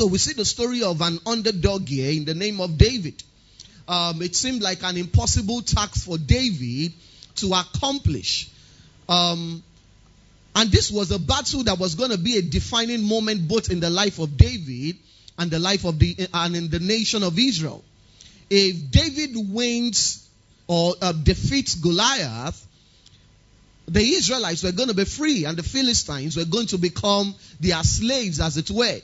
So we see the story of an underdog here in the name of David. Um, it seemed like an impossible task for David to accomplish. Um, and this was a battle that was going to be a defining moment both in the life of David and the life of the and in the nation of Israel. If David wins or uh, defeats Goliath, the Israelites were going to be free and the Philistines were going to become their slaves, as it were.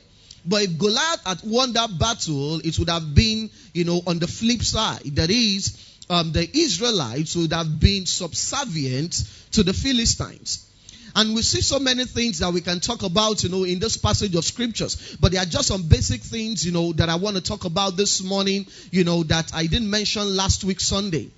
But if Goliath had won that battle, it would have been, you know, on the flip side. That is, um, the Israelites would have been subservient to the Philistines. And we see so many things that we can talk about, you know, in this passage of scriptures. But there are just some basic things, you know, that I want to talk about this morning, you know, that I didn't mention last week Sunday.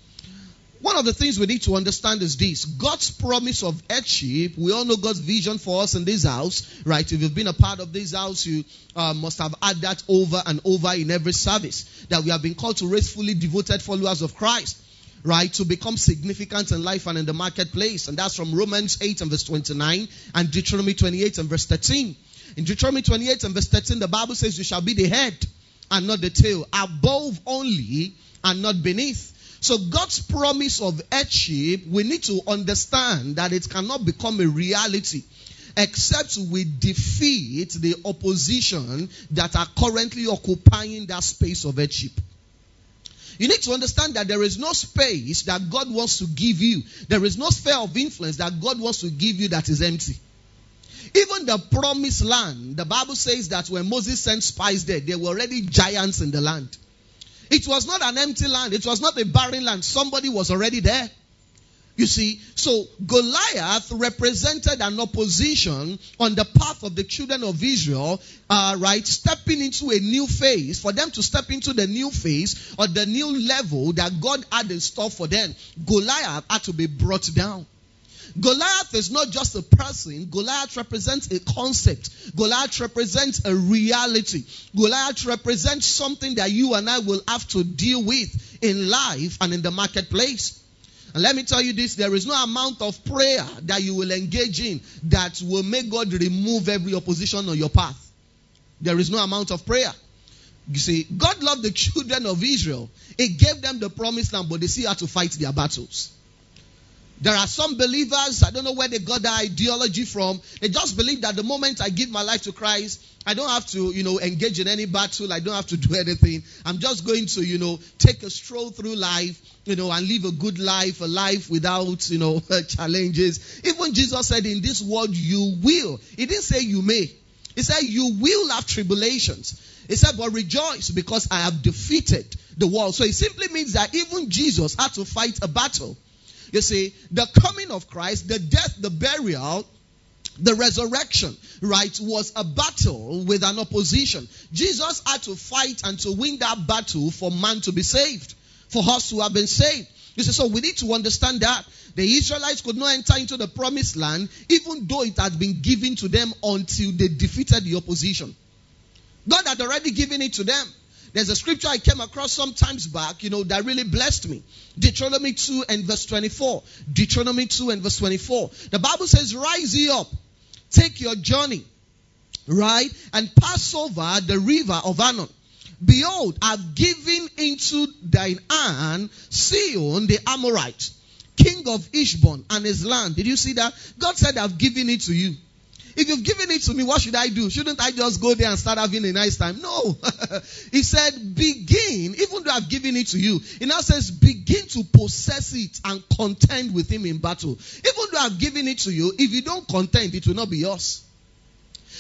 One of the things we need to understand is this God's promise of headship. We all know God's vision for us in this house, right? If you've been a part of this house, you uh, must have had that over and over in every service that we have been called to raise fully devoted followers of Christ, right? To become significant in life and in the marketplace. And that's from Romans 8 and verse 29 and Deuteronomy 28 and verse 13. In Deuteronomy 28 and verse 13, the Bible says, You shall be the head and not the tail, above only and not beneath. So God's promise of headship, we need to understand that it cannot become a reality except we defeat the opposition that are currently occupying that space of headship. You need to understand that there is no space that God wants to give you. There is no sphere of influence that God wants to give you that is empty. Even the promised land, the Bible says that when Moses sent spies there, there were already giants in the land. It was not an empty land. It was not a barren land. Somebody was already there. You see, so Goliath represented an opposition on the path of the children of Israel, uh, right? Stepping into a new phase, for them to step into the new phase or the new level that God had in store for them. Goliath had to be brought down. Goliath is not just a person. Goliath represents a concept. Goliath represents a reality. Goliath represents something that you and I will have to deal with in life and in the marketplace. And let me tell you this, there is no amount of prayer that you will engage in that will make God remove every opposition on your path. There is no amount of prayer. You see, God loved the children of Israel. He gave them the promised land, but they still had to fight their battles. There are some believers, I don't know where they got that ideology from. They just believe that the moment I give my life to Christ, I don't have to, you know, engage in any battle. I don't have to do anything. I'm just going to, you know, take a stroll through life, you know, and live a good life, a life without, you know, challenges. Even Jesus said, in this world you will. He didn't say you may. He said, you will have tribulations. He said, but rejoice because I have defeated the world. So it simply means that even Jesus had to fight a battle. You see, the coming of Christ, the death, the burial, the resurrection, right, was a battle with an opposition. Jesus had to fight and to win that battle for man to be saved, for us to have been saved. You see, so we need to understand that the Israelites could not enter into the promised land, even though it had been given to them until they defeated the opposition. God had already given it to them. There's a scripture I came across some times back, you know, that really blessed me. Deuteronomy 2 and verse 24. Deuteronomy 2 and verse 24. The Bible says, Rise ye up, take your journey, right, and pass over the river of Arnon. Behold, I've given into thine hand Sihon the Amorite, king of Heshbon and his land. Did you see that? God said, I've given it to you. If you've given it to me, what should I do? Shouldn't I just go there and start having a nice time? No. he said, begin, even though I've given it to you. He now says, begin to possess it and contend with him in battle. Even though I've given it to you, if you don't contend, it will not be yours.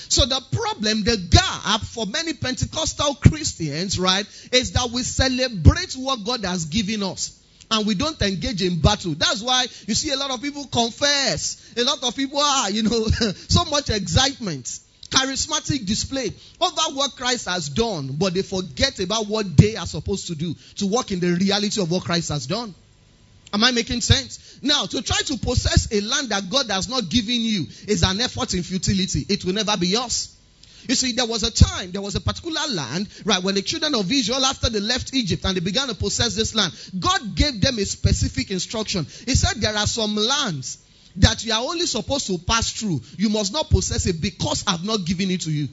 So the problem, the gap for many Pentecostal Christians, right, is that we celebrate what God has given us and we don't engage in battle. That's why you see a lot of people confess. A lot of people are, you know, so much excitement, charismatic display over what Christ has done, but they forget about what they are supposed to do to walk in the reality of what Christ has done. Am I making sense? Now, to try to possess a land that God has not given you is an effort in futility. It will never be yours. You see, there was a time, there was a particular land, right, when the children of Israel, after they left Egypt and they began to possess this land, God gave them a specific instruction. He said, There are some lands that you are only supposed to pass through. You must not possess it because I've not given it to you.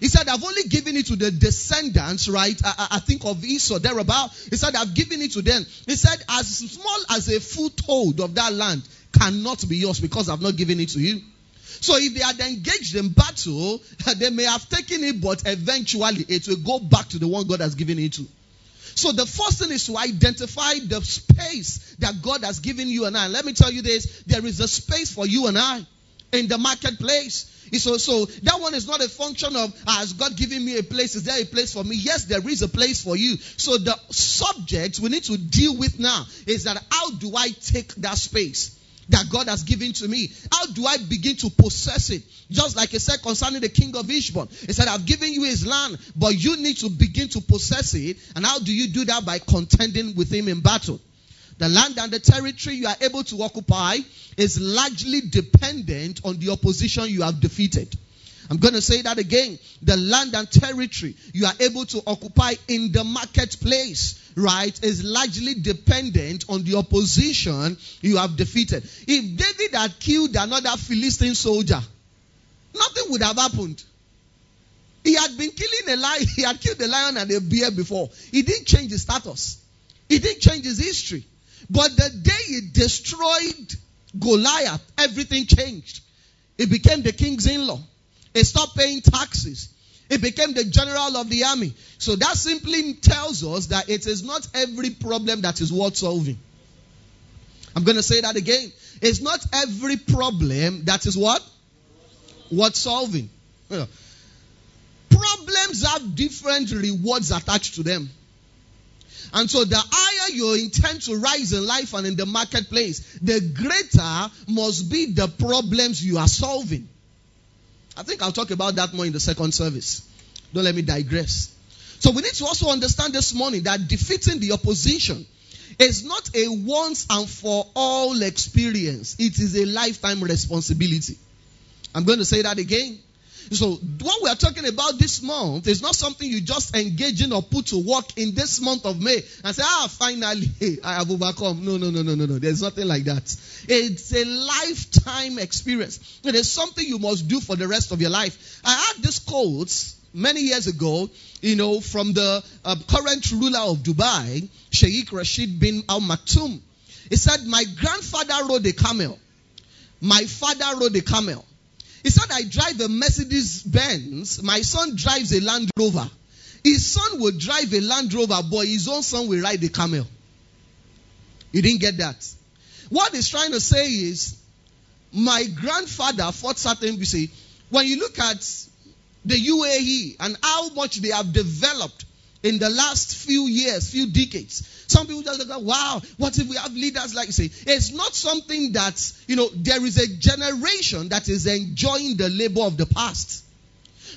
He said, I've only given it to the descendants, right? I, I think of Esau, thereabout. He said, I've given it to them. He said, as small as a foothold of that land cannot be yours because I've not given it to you. So if they had engaged in battle, they may have taken it, but eventually it will go back to the one God has given it to. So the first thing is to identify the space that God has given you and I. Let me tell you this, there is a space for you and I in the marketplace. So, so that one is not a function of ah, has God given me a place? Is there a place for me? Yes, there is a place for you. So the subject we need to deal with now is that how do I take that space? That God has given to me. How do I begin to possess it? Just like he said concerning the king of Heshbon. He said, I've given you his land, but you need to begin to possess it. And how do you do that? By contending with him in battle. The land and the territory you are able to occupy is largely dependent on the opposition you have defeated. I'm going to say that again. The land and territory you are able to occupy in the marketplace, right, is largely dependent on the opposition you have defeated. If David had killed another Philistine soldier, nothing would have happened. He had been killing a lion, he had killed a lion and a bear before. He didn't change his status. He didn't change his history. But the day he destroyed Goliath, everything changed. He became the king's in-law. He stopped paying taxes. He became the general of the army. So that simply tells us that it is not every problem that is worth solving. I'm going to say that again. It's not every problem that is what? Worth solving. Problems have different rewards attached to them. And so the higher you intend to rise in life and in the marketplace, the greater must be the problems you are solving. I think I'll talk about that more in the second service. Don't let me digress. So we need to also understand this morning that defeating the opposition is not a once and for all experience. It is a lifetime responsibility. I'm going to say that again. So what we are talking about this month is not something you just engage in or put to work in this month of May and say, ah, finally, I have overcome. No, no, no, no, no, no. There's nothing like that. It's a lifetime experience. It is something you must do for the rest of your life. I had this quote many years ago, you know, from the uh, current ruler of Dubai, Sheikh Rashid bin Al Maktoum. He said, my grandfather rode a camel. My father rode a camel. He said, I drive a Mercedes Benz. My son drives a Land Rover. His son will drive a Land Rover, but his own son will ride a camel. You didn't get that. What he's trying to say is, my grandfather fought certain, see, when you look at the UAE and how much they have developed in the last few years, few decades. Some people just go, wow, what if we have leaders like you say? It's not something that, you know, there is a generation that is enjoying the labor of the past.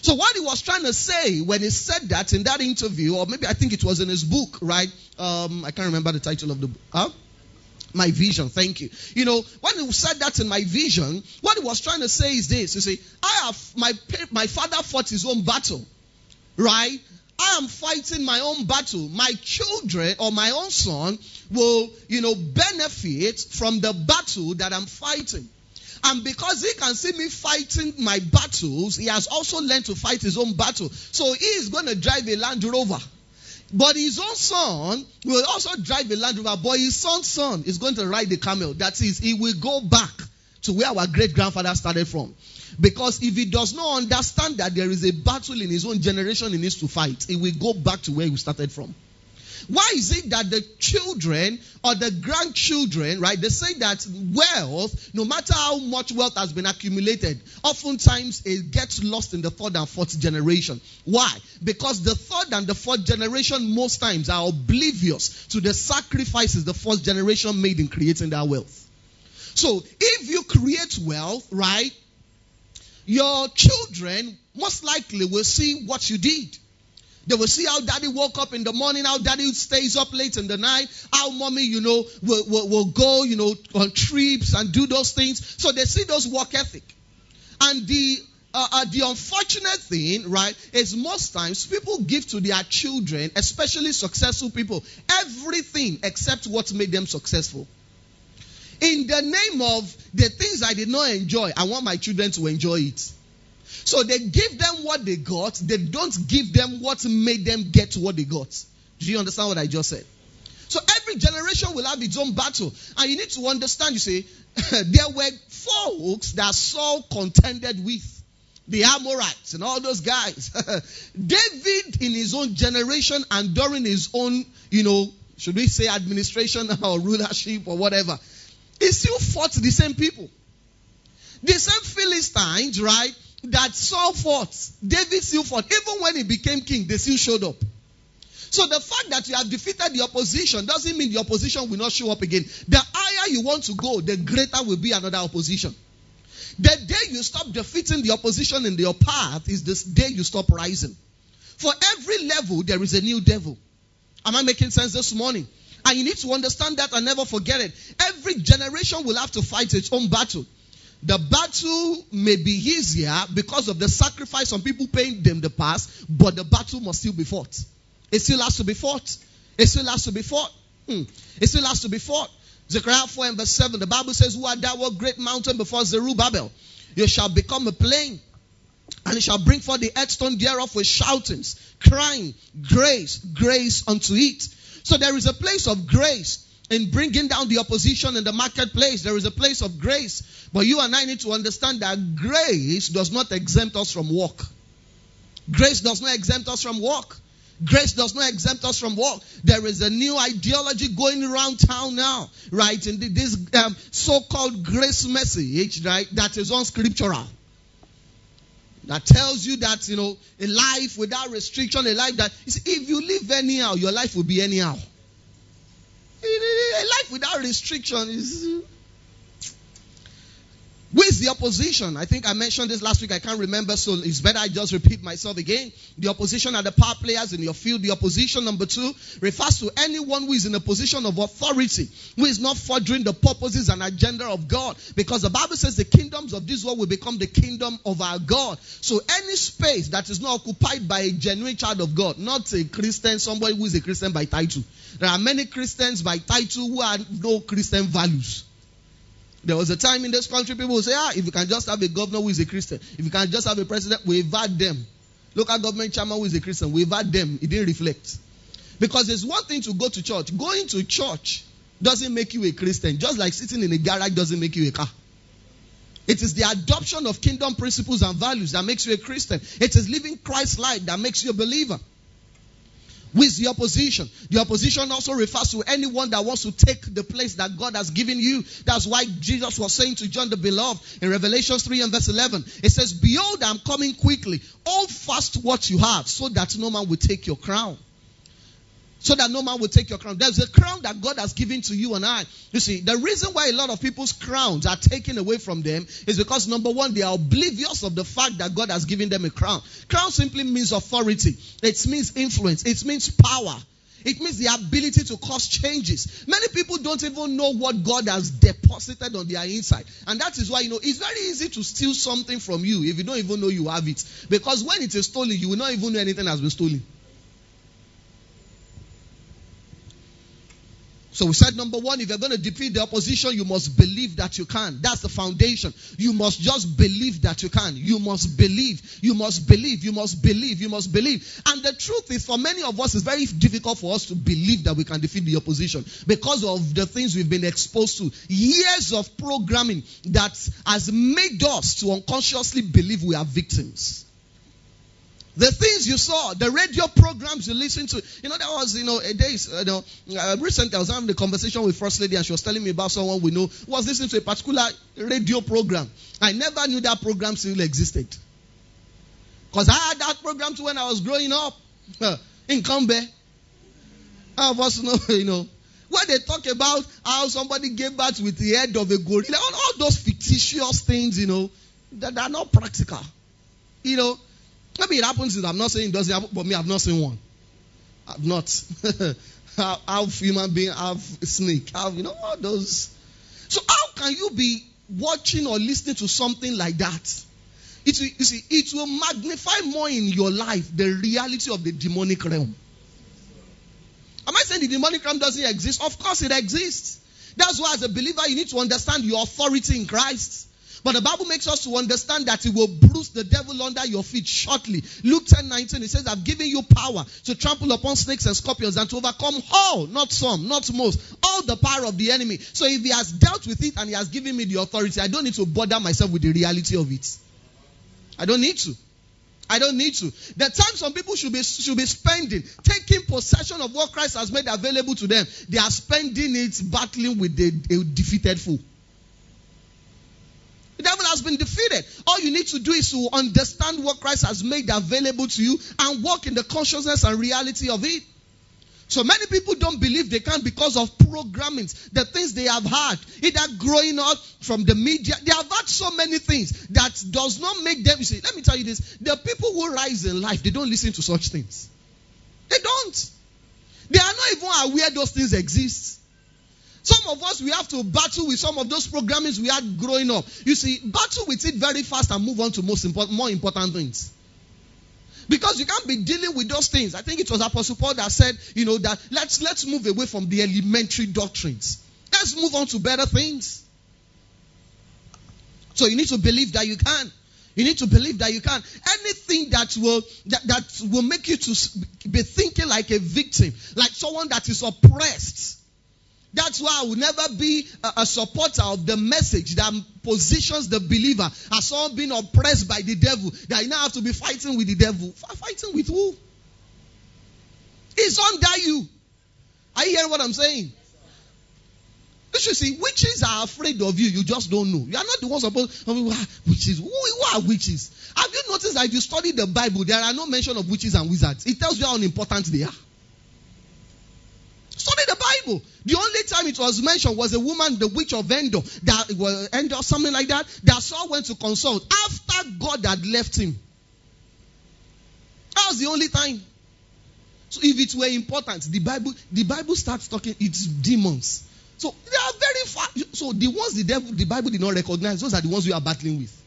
So what he was trying to say when he said that in that interview, or maybe I think it was in his book, right? Um, I can't remember the title of the book. Huh? My vision, thank you. You know, when he said that in my vision, what he was trying to say is this. You see, I have, my, my father fought his own battle, right? I am fighting my own battle. My children or my own son will, you know, benefit from the battle that I'm fighting. And because he can see me fighting my battles, he has also learned to fight his own battle. So he is going to drive a Land Rover. But his own son will also drive a Land Rover, but his son's son is going to ride the camel. That is, he will go back to where our great grandfather started from. Because if he does not understand that there is a battle in his own generation he needs to fight, he will go back to where he started from. Why is it that the children or the grandchildren, right, they say that wealth, no matter how much wealth has been accumulated, oftentimes it gets lost in the third and fourth generation. Why? Because the third and the fourth generation most times are oblivious to the sacrifices the first generation made in creating that wealth. So if you create wealth, right, your children most likely will see what you did. They will see how daddy woke up in the morning, how daddy stays up late in the night, how mommy, you know, will, will, will go, you know, on trips and do those things. So they see those work ethic. And the uh, uh, the unfortunate thing, right, is most times people give to their children, especially successful people, everything except what made them successful. In the name of the things I did not enjoy, I want my children to enjoy it. So they give them what they got. They don't give them what made them get what they got. Do you understand what I just said? So every generation will have its own battle. And you need to understand, you see, there were folks that Saul contended with. The Amorites and all those guys. David in his own generation and during his own, you know, should we say administration or rulership or whatever, he still fought the same people. The same Philistines, right, that Saul fought, David still fought. Even when he became king, they still showed up. So the fact that you have defeated the opposition doesn't mean the opposition will not show up again. The higher you want to go, the greater will be another opposition. The day you stop defeating the opposition in your path is the day you stop rising. For every level, there is a new devil. Am I making sense this morning? And you need to understand that and never forget it. Every generation will have to fight its own battle. The battle may be easier because of the sacrifice some people paid them the past, but the battle must still be fought. It still has to be fought. It still has to be fought. Hmm. It still has to be fought. Zechariah 4 and verse 7, the Bible says, Who art thou, great mountain before Zerubbabel? You shall become a plain, and it shall bring forth the headstone thereof with shoutings, crying, Grace, grace unto it. So there is a place of grace in bringing down the opposition in the marketplace. There is a place of grace. But you and I need to understand that grace does not exempt us from work. Grace does not exempt us from work. Grace does not exempt us from work. There is a new ideology going around town now, right? In this um, so-called grace message, right? That is unscriptural. That tells you that you know a life without restriction, a life that see, if you live anyhow, your life will be anyhow. A life without restriction is who is the opposition? I think I mentioned this last week. I can't remember, so it's better I just repeat myself again. The opposition are the power players in your field. The opposition, number two, refers to anyone who is in a position of authority, who is not furthering the purposes and agenda of God. Because the Bible says the kingdoms of this world will become the kingdom of our God. So any space that is not occupied by a genuine child of God, not a Christian, somebody who is a Christian by title. There are many Christians by title who have no Christian values. There was a time in this country people would say, ah, if you can just have a governor who is a Christian, if you can just have a president, we've had them. Local government chairman who is a Christian, we've had them. It didn't reflect. Because it's one thing to go to church. Going to church doesn't make you a Christian. Just like sitting in a garage doesn't make you a car. It is the adoption of kingdom principles and values that makes you a Christian. It is living Christ's life that makes you a believer. With the opposition. The opposition also refers to anyone that wants to take the place that God has given you. That's why Jesus was saying to John the Beloved in Revelation 3 and verse 11, it says, Behold, I'm coming quickly. Hold fast what you have so that no man will take your crown so that no man will take your crown. There's a crown that God has given to you and I. You see, the reason why a lot of people's crowns are taken away from them is because number one, they are oblivious of the fact that God has given them a crown. Crown simply means authority. It means influence. It means power. It means the ability to cause changes. Many people don't even know what God has deposited on their inside. And that is why, you know, it's very easy to steal something from you if you don't even know you have it. Because when it is stolen, you will not even know anything has been stolen. So we said number one, if you're going to defeat the opposition, you must believe that you can. That's the foundation. You must just believe that you can. You must believe. You must believe. You must believe. You must believe. And the truth is, for many of us, it's very difficult for us to believe that we can defeat the opposition because of the things we've been exposed to. Years of programming that has made us to unconsciously believe we are victims. The things you saw, the radio programs you listened to. You know, that was, you know, a day, you know, uh, recently I was having a conversation with First Lady and she was telling me about someone we know who was listening to a particular radio program. I never knew that program still existed. Because I had that program too when I was growing up in Combe. How of us know, you know, when they talk about how somebody gave birth with the head of a gorilla, all, all those fictitious things, you know, that are not practical. You know, Maybe it happens. I'm not saying it doesn't happen, but me, I've not seen one. I've not. I've human being, I've snake, have you know all those. So how can you be watching or listening to something like that? It you see, it will magnify more in your life the reality of the demonic realm. Am I saying the demonic realm doesn't exist? Of course it exists. That's why as a believer you need to understand your authority in Christ. But the Bible makes us to understand that it will bruise the devil under your feet shortly. Luke 10 19, it says, I've given you power to trample upon snakes and scorpions and to overcome all, not some, not most, all the power of the enemy. So if he has dealt with it and he has given me the authority, I don't need to bother myself with the reality of it. I don't need to. I don't need to. The time some people should be should be spending taking possession of what Christ has made available to them, they are spending it battling with a, a defeated foe. Has been defeated. All you need to do is to understand what Christ has made available to you and walk in the consciousness and reality of it. So many people don't believe they can because of programming, the things they have had, either growing up from the media. They have had so many things that does not make them. See, let me tell you this: the people who rise in life, they don't listen to such things. They don't. They are not even aware those things exist. Some of us we have to battle with some of those programmings we had growing up. You see, battle with it very fast and move on to most important, more important things. Because you can't be dealing with those things. I think it was Apostle Paul that said, you know, that let's let's move away from the elementary doctrines. Let's move on to better things. So you need to believe that you can. You need to believe that you can. Anything that will that, that will make you to be thinking like a victim, like someone that is oppressed, that's why I will never be a, a, supporter of the message that positions the believer as someone being oppressed by the devil. That you now have to be fighting with the devil. Fighting with who? It's under you. Are you hearing what I'm saying? You should see, witches are afraid of you. You just don't know. You are not the ones supposed. I mean, witches. Who, who are witches? Have you noticed that if you study the Bible, there are no mention of witches and wizards? It tells you how important they are. Bible. The only time it was mentioned was a woman, the witch of Endor, that was Endor, something like that, that Saul went to consult after God had left him. That was the only time. So if it were important, the Bible, the Bible starts talking, it's demons. So they are very far. So the ones the devil, the Bible did not recognize, those are the ones we are battling with.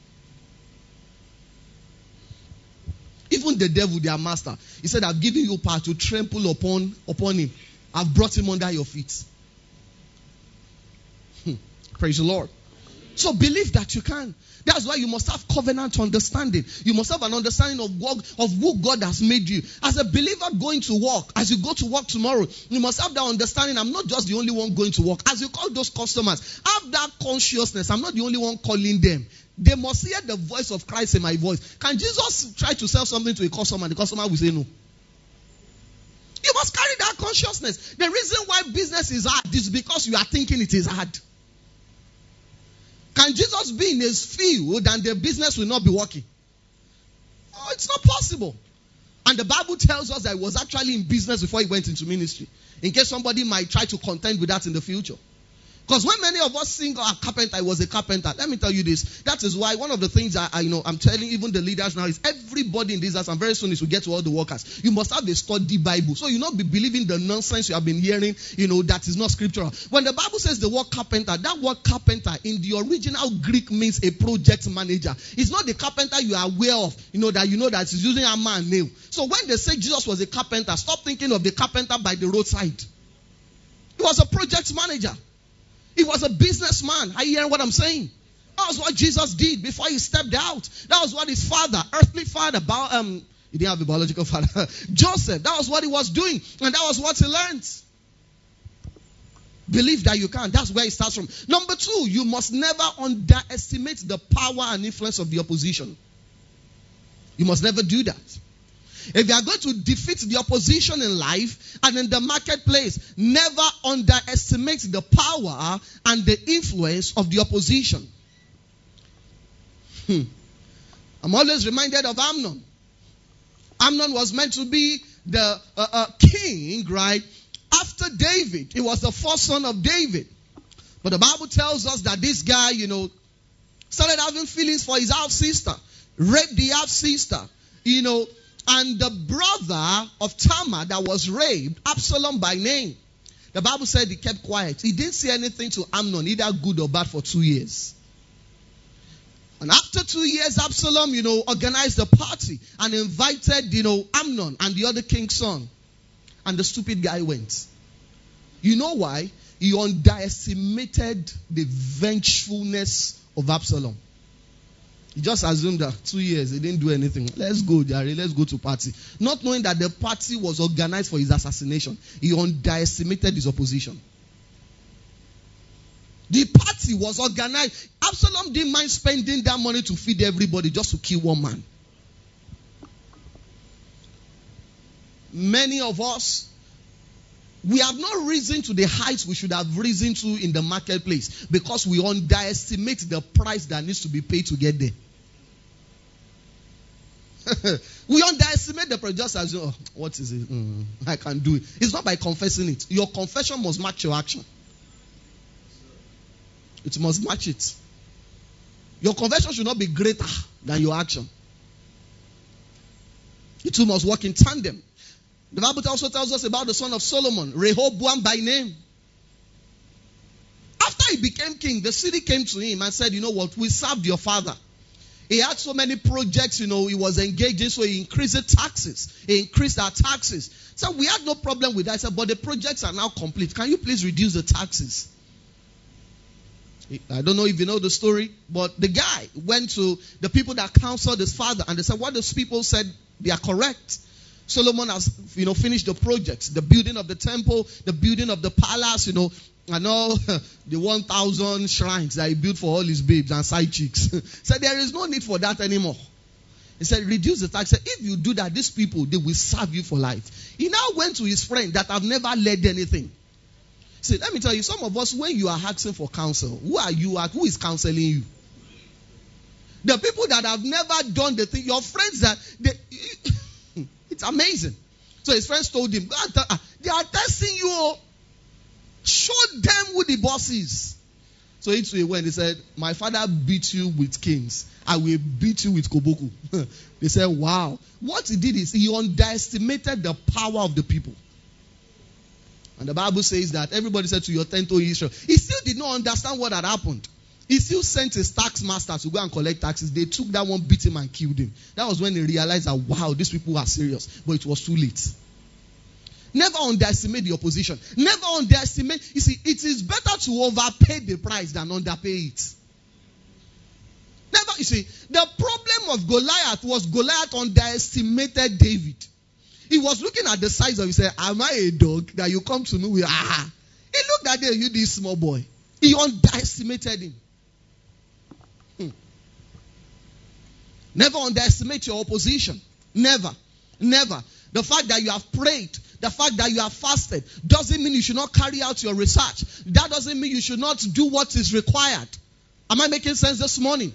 Even the devil, their master, he said, I've given you power to trample upon upon him. I've brought him under your feet. Hmm. Praise the Lord. So believe that you can. That's why you must have covenant understanding. You must have an understanding of what, of who God has made you. As a believer going to work, as you go to work tomorrow, you must have that understanding. I'm not just the only one going to work. As you call those customers, have that consciousness. I'm not the only one calling them. They must hear the voice of Christ in my voice. Can Jesus try to sell something to a customer the customer will say no? You must carry that consciousness. The reason why business is hard is because you are thinking it is hard. Can Jesus be in his field and the business will not be working? Oh, it's not possible. And the Bible tells us that he was actually in business before he went into ministry. In case somebody might try to contend with that in the future. Because when many of us oh, ah, a carpenter, I was a carpenter. Let me tell you this. That is why one of the things I, I you know I'm telling even the leaders now is everybody in this house, and very soon as we get to all the workers, you must have a study Bible. So you not be believing the nonsense you have been hearing, you know, that is not scriptural. When the Bible says the word carpenter, that word carpenter in the original Greek means a project manager. It's not the carpenter you are aware of, you know, that you know that is using a man nail. So when they say Jesus was a carpenter, stop thinking of the carpenter by the roadside. He was a project manager. He was a businessman. Are you hearing what I'm saying? That was what Jesus did before he stepped out. That was what his father, earthly father, about um, he didn't have a biological father, Joseph, that was what he was doing. And that was what he learned. Believe that you can. That's where it starts from. Number two, you must never underestimate the power and influence of the opposition. You must never do that. If you are going to defeat the opposition in life and in the marketplace, never underestimate the power and the influence of the opposition. Hmm. I'm always reminded of Amnon. Amnon was meant to be the uh, uh, king, right? After David. He was the first son of David. But the Bible tells us that this guy, you know, started having feelings for his half sister, raped the half sister, you know, and the brother of Tamar that was raped, Absalom by name. The Bible said he kept quiet. He didn't say anything to Amnon, either good or bad, for two years. And after two years, Absalom, you know, organized a party and invited, you know, Amnon and the other king's son. And the stupid guy went. You know why? He underestimated the vengefulness of Absalom. He just assumed that two years he didn't do anything. Let's go, Jerry. Let's go to party. Not knowing that the party was organized for his assassination. He underestimated his opposition. The party was organized. Absalom didn't mind spending that money to feed everybody just to kill one man. Many of us, we have not risen to the heights we should have risen to in the marketplace because we underestimate the price that needs to be paid to get there. we underestimate the just as oh, what is it? Mm, I can do it. It's not by confessing it. Your confession must match your action. It must match it. Your confession should not be greater than your action. The two must work in tandem. The Bible also tells us about the son of Solomon, Rehoboam by name. After he became king, the city came to him and said, You know what? We served your father. He had so many projects, you know, he was engaging, so he increased the taxes. He increased our taxes. So we had no problem with that. I said, But the projects are now complete. Can you please reduce the taxes? I don't know if you know the story, but the guy went to the people that counseled his father and they said, What those people said, they are correct. Solomon has, you know, finished the projects, the building of the temple, the building of the palace, you know, and all the 1,000 shrines that he built for all his babes and side chicks. said there is no need for that anymore. He said, reduce the tax. He Said, if you do that, these people, they will serve you for life. He now went to his friend that have never led anything. See, let me tell you, some of us, when you are asking for counsel, who are you at? Who is counseling you? The people that have never done the thing, your friends that they, it's amazing. So his friends told him, ah, they are testing you. Show them who the boss is. So he too went. He said, My father beat you with kings. I will beat you with koboko. they said, Wow. What he did is he underestimated the power of the people. And the Bible says that everybody said to your tent, O Israel. He still did not understand what had happened. He still sent his tax master to go and collect taxes. They took that one, beat him, and killed him. That was when he realized that, wow, these people are serious. But it was too late. Never underestimate the opposition. Never underestimate. You see, it is better to overpay the price than underpay it. Never, you see, the problem of Goliath was Goliath underestimated David. He was looking at the size of He said, Am I a dog that you come to me with? Ah. He looked at you, this small boy. He underestimated him. Hmm. Never underestimate your opposition. Never. Never. The fact that you have prayed, the fact that you have fasted, doesn't mean you should not carry out your research. That doesn't mean you should not do what is required. Am I making sense this morning?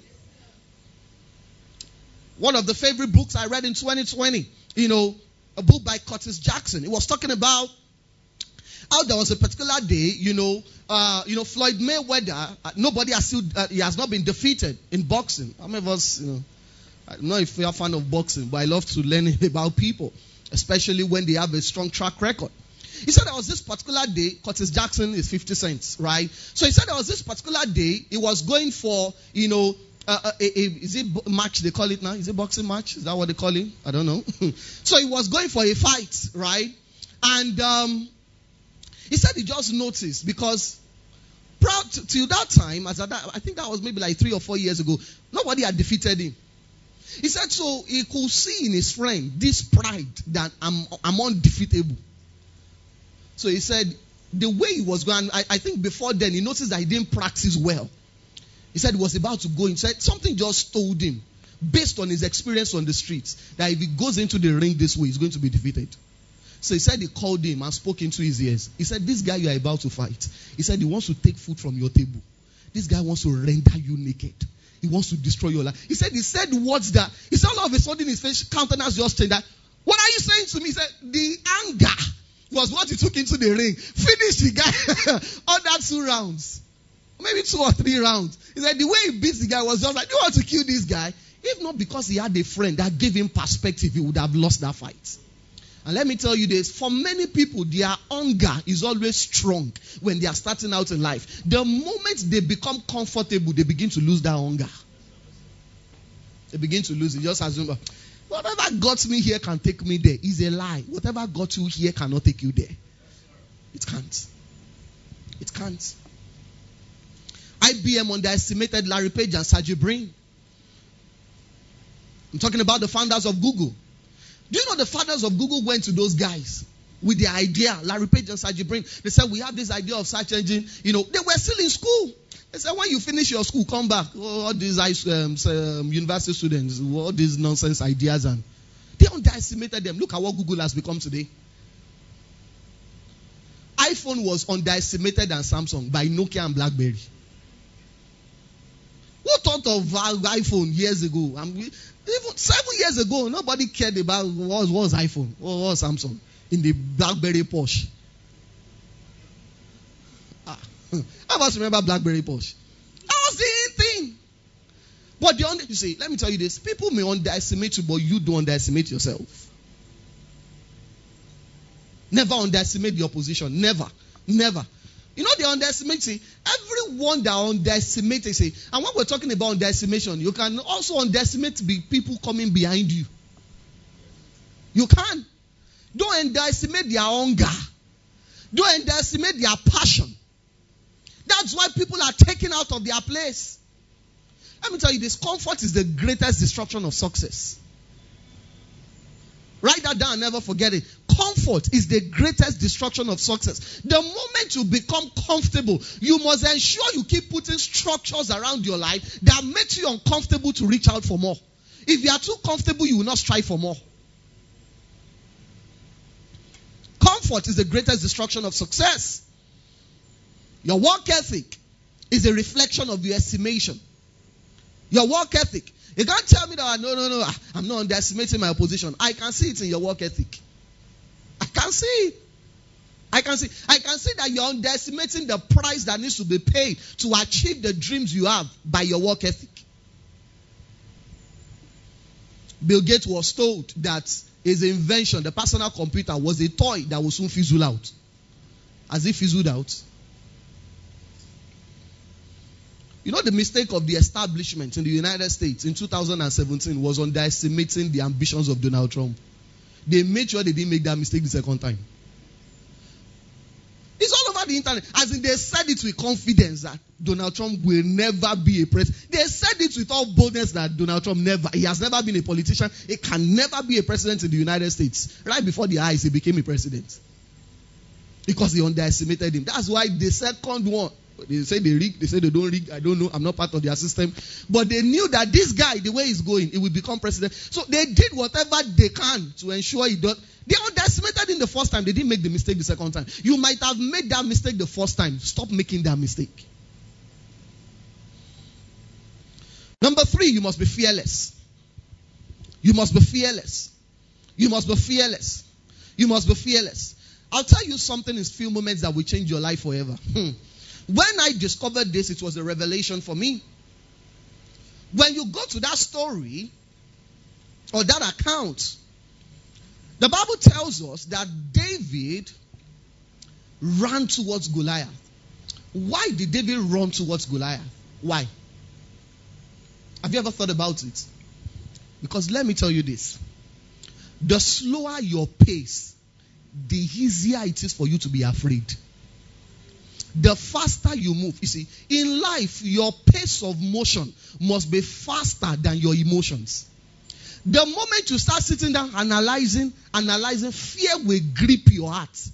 One of the favorite books I read in 2020, you know, a book by Curtis Jackson. It was talking about how there was a particular day, you know, uh, you know, Floyd Mayweather, uh, nobody has still, uh, he has not been defeated in boxing. How many of us, you know, I don't know if you're a fan of boxing, but I love to learn about people, especially when they have a strong track record. He said there was this particular day, Curtis Jackson is 50 cents, right? So he said there was this particular day, he was going for, you know, uh, uh, a, a, is it match they call it now? Is it boxing match? Is that what they call it? I don't know. so he was going for a fight, right? And um, he said he just noticed because proud till that time, as I, I think that was maybe like three or four years ago, nobody had defeated him. He said so he could see in his friend this pride that I'm, I'm undefeatable. So he said the way he was going, I, I think before then he noticed that he didn't practice well. He said he was about to go. Said something just told him, based on his experience on the streets, that if he goes into the ring this way, he's going to be defeated. So he said he called him and spoke into his ears. He said, This guy you are about to fight, he said he wants to take food from your table. This guy wants to render you naked. He wants to destroy your life. He said, He said words that, he said, all of a sudden his face countenance just changed. That, what are you saying to me? He said, The anger was what he took into the ring. Finished the guy on that two rounds. Maybe two or three rounds. He said, The way he beats the guy was just like, You want to kill this guy? If not because he had a friend that gave him perspective, he would have lost that fight. And let me tell you this for many people, their hunger is always strong when they are starting out in life. The moment they become comfortable, they begin to lose that hunger. They begin to lose it. Just assume, oh, whatever got me here can take me there. Is a lie. Whatever got you here cannot take you there. It can't. It can't. IBM underestimated Larry Page and Sergey Brin. I'm talking about the founders of Google. Do you know the fathers of Google went to those guys with the idea, Larry Page and Sergey Brin? They said, We have this idea of search engine. You know, they were still in school. They said, When you finish your school, come back. Oh, all these um, um, university students, all these nonsense ideas, and they underestimated them. Look at what Google has become today. iPhone was underestimated than Samsung by Nokia and BlackBerry. Thought of iPhone years ago? I even seven years ago, nobody cared about what was iPhone or what was Samsung in the BlackBerry Porsche. Ah, I must remember BlackBerry Porsche. That was the thing. But the only thing you see, let me tell you this: people may underestimate you, but you don't underestimate yourself. Never underestimate the opposition. Never, never. You know, they underestimate, see, everyone that underestimates, and when we're talking about underestimation, you can also underestimate people coming behind you. You can. Don't underestimate their hunger. Don't underestimate their passion. That's why people are taken out of their place. Let me tell you this comfort is the greatest destruction of success. Write that down, never forget it. Comfort is the greatest destruction of success. The moment you become comfortable, you must ensure you keep putting structures around your life that makes you uncomfortable to reach out for more. If you are too comfortable, you will not strive for more. Comfort is the greatest destruction of success. Your work ethic is a reflection of your estimation. Your work ethic you can't tell me that, ah, no, no, no, ah, I'm not underestimating my opposition. I can see it in your work ethic. I can see it. I can see, I can see that you're underestimating the price that needs to be paid to achieve the dreams you have by your work ethic. Bill Gates was told that his invention, the personal computer, was a toy that will soon fizzle out. As if fizzled out. You know, the mistake of the establishment in the United States in 2017 was underestimating the ambitions of Donald Trump. They made sure they didn't make that mistake the second time. It's all over the internet. As in, they said it with confidence that Donald Trump will never be a president. They said it with all boldness that Donald Trump never, he has never been a politician. He can never be a president in the United States. Right before the eyes, he became a president. Because they underestimated him. That's why the second one, they say they rig, they say they don't rig. I don't know. I'm not part of their system. But they knew that this guy, the way he's going, he will become president. So they did whatever they can to ensure he does. They underestimated him the first time. They didn't make the mistake the second time. You might have made that mistake the first time. Stop making that mistake. Number three, you must be fearless. You must be fearless. You must be fearless. You must be fearless. I'll tell you something in a few moments that will change your life forever. Hmm. When I discovered this, it was a revelation for me. When you go to that story or that account, the Bible tells us that David ran towards Goliath. Why did David run towards Goliath? Why? Have you ever thought about it? Because let me tell you this the slower your pace, the easier it is for you to be afraid the faster you move. You see, in life, your pace of motion must be faster than your emotions. The moment you start sitting down analyzing, analyzing, fear will grip your heart.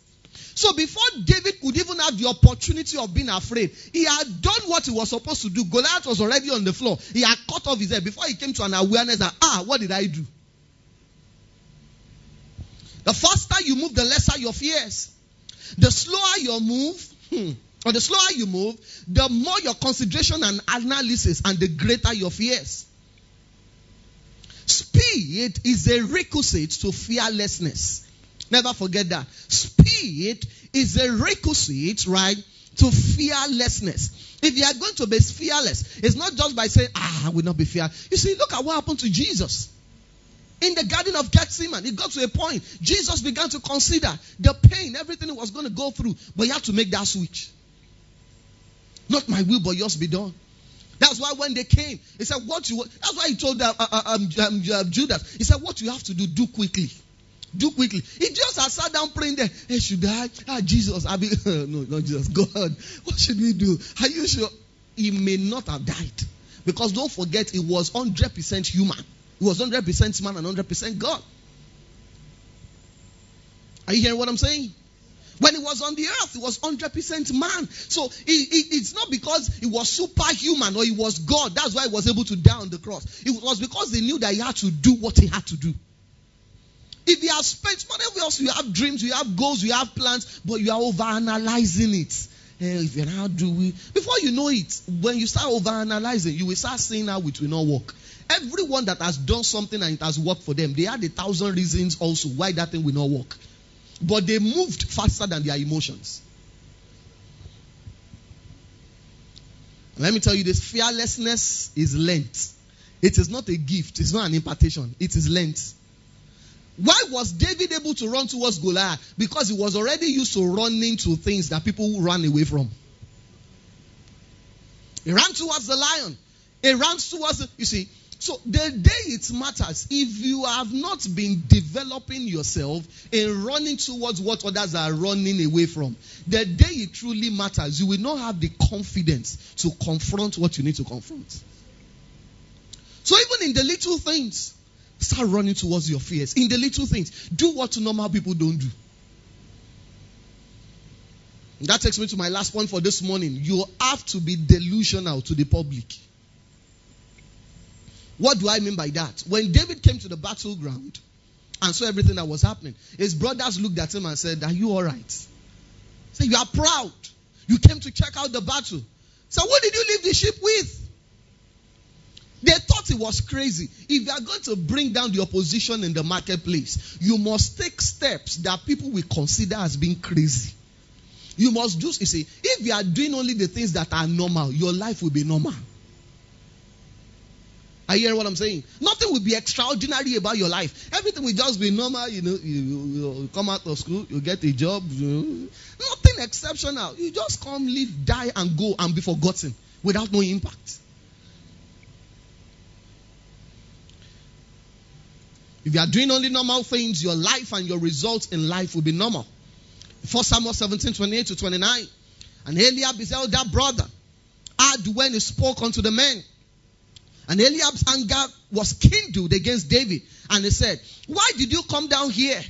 So before David could even have the opportunity of being afraid, he had done what he was supposed to do. Goliath was already on the floor. He had cut off his head before he came to an awareness that, ah, what did I do? The faster you move, the lesser your fears. The slower your move, hmm, or the slower you move, the more your concentration and analysis and the greater your fears. Speed is a requisite to fearlessness. Never forget that. Speed is a requisite, right, to fearlessness. If you are going to be fearless, it's not just by saying, ah, I will not be fear. You see, look at what happened to Jesus. In the Garden of Gethsemane, it got to a point. Jesus began to consider the pain, everything he was going to go through, but he had to make that switch. Not my will, but yours be done. That's why when they came, he said, What you That's why he told uh, uh, um, um, um, Judas, He said, What you have to do, do quickly. Do quickly. He just has sat down praying there. Hey, should I? Ah, Jesus. I be no, not Jesus. God. What should we do? Are you sure? He may not have died. Because don't forget, he was 100% human. He was 100% man and 100% God. Are you hearing what I'm saying? When he was on the earth, he was 100% man. So it, it, it's not because he was superhuman or he was God. That's why he was able to die on the cross. It was because they knew that he had to do what he had to do. If you have spent, whatever else, you have dreams, you have goals, you have plans, but you are over analyzing it. Hey, if you how do we? Before you know it, when you start over analyzing, you will start seeing how it will not work. Everyone that has done something and it has worked for them, they had a thousand reasons also why that thing will not work. But they moved faster than their emotions. Let me tell you this fearlessness is lent. It is not a gift, it's not an impartation, it is lent. Why was David able to run towards Goliath? Because he was already used to running to things that people run away from. He ran towards the lion. He ran towards the, you see, so the day it matters, if you have not been developing yourself in running towards what others are running away from, the day it truly matters, you will not have the confidence to confront what you need to confront. So even in the little things, start running towards your fears. In the little things, do what normal people don't do. That takes me to my last point for this morning. You have to be delusional to the public. What do I mean by that? When David came to the battleground and saw everything that was happening, his brothers looked at him and said, Are you all right? Say, You are proud. You came to check out the battle. So, what did you leave the ship with? They thought it was crazy. If you are going to bring down the opposition in the marketplace, you must take steps that people will consider as being crazy. You must do, you see, if you are doing only the things that are normal, your life will be normal. Are you hearing what I'm saying? Nothing will be extraordinary about your life. Everything will just be normal. You know, you, you come out of school, you get a job. You know. Nothing exceptional. You just come, live, die, and go and be forgotten without no impact. If you are doing only normal things, your life and your results in life will be normal. 1 Samuel 17, 28 to 29. And Eliab, his elder brother, had when he spoke unto the men and Eliab's anger was kindled against David. And he said, Why did you come down here?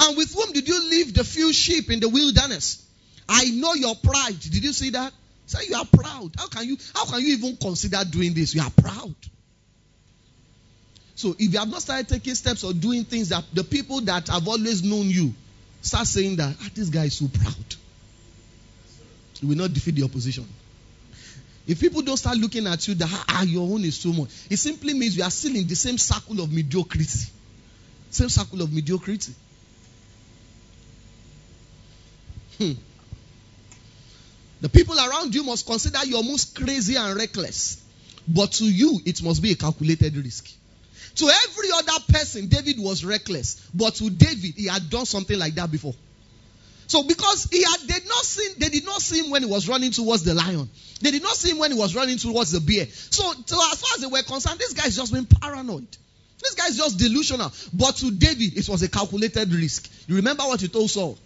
And with whom did you leave the few sheep in the wilderness? I know your pride. Did you see that? Say so you are proud. How can you how can you even consider doing this? You are proud. So if you have not started taking steps or doing things that the people that have always known you start saying that ah, this guy is so proud. You will not defeat the opposition. If people don't start looking at you that ah, your own is so much, it simply means you are still in the same circle of mediocrity. Same circle of mediocrity. Hmm. The people around you must consider you almost crazy and reckless. But to you, it must be a calculated risk. To every other person, David was reckless. But to David, he had done something like that before. So because he had did not see, they did not see him when he was running towards the lion. They did not see him when he was running towards the bear. So, so as far as they were concerned, this guy is just being paranoid. This guy is just delusional. But to David, it was a calculated risk. You remember what he told Saul?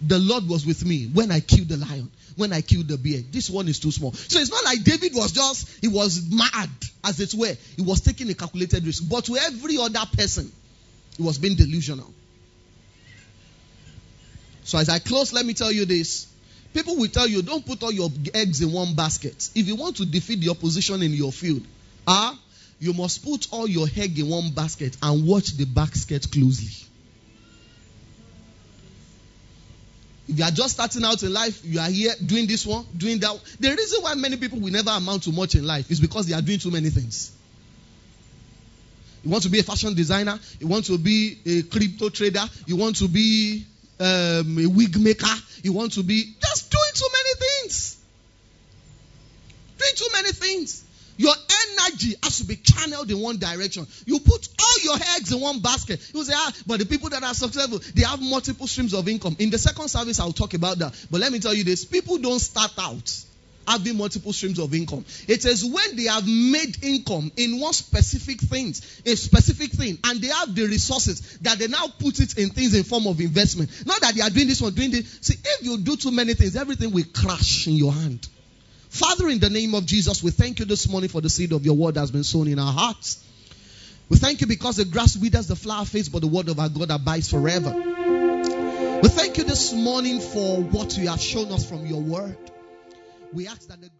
The Lord was with me when I killed the lion, when I killed the bear. This one is too small. So it's not like David was just, he was mad, as it were. He was taking a calculated risk. But to every other person, he was being delusional. So as I close, let me tell you this. People will tell you, don't put all your eggs in one basket. If you want to defeat the opposition in your field, ah, you must put all your egg in one basket and watch the basket closely. If you are just starting out in life, you are here doing this one, doing that. The reason why many people will never amount to much in life is because they are doing too many things. You want to be a fashion designer, you want to be a crypto trader, you want to be um, a wig maker. You want to be just doing too many things. Doing too many things. Your energy has to be channeled in one direction. You put all your eggs in one basket. You say, ah, but the people that are successful, they have multiple streams of income. In the second service, I'll talk about that. But let me tell you this people don't start out having multiple streams of income. It is when they have made income in one specific thing, a specific thing, and they have the resources that they now put it in things in form of investment. Not that they are doing this one, doing this. See, if you do too many things, everything will crash in your hand. Father, in the name of Jesus, we thank you this morning for the seed of your word that has been sown in our hearts. We thank you because the grass withers, the flower fades, but the word of our God abides forever. We thank you this morning for what you have shown us from your word. We ask that the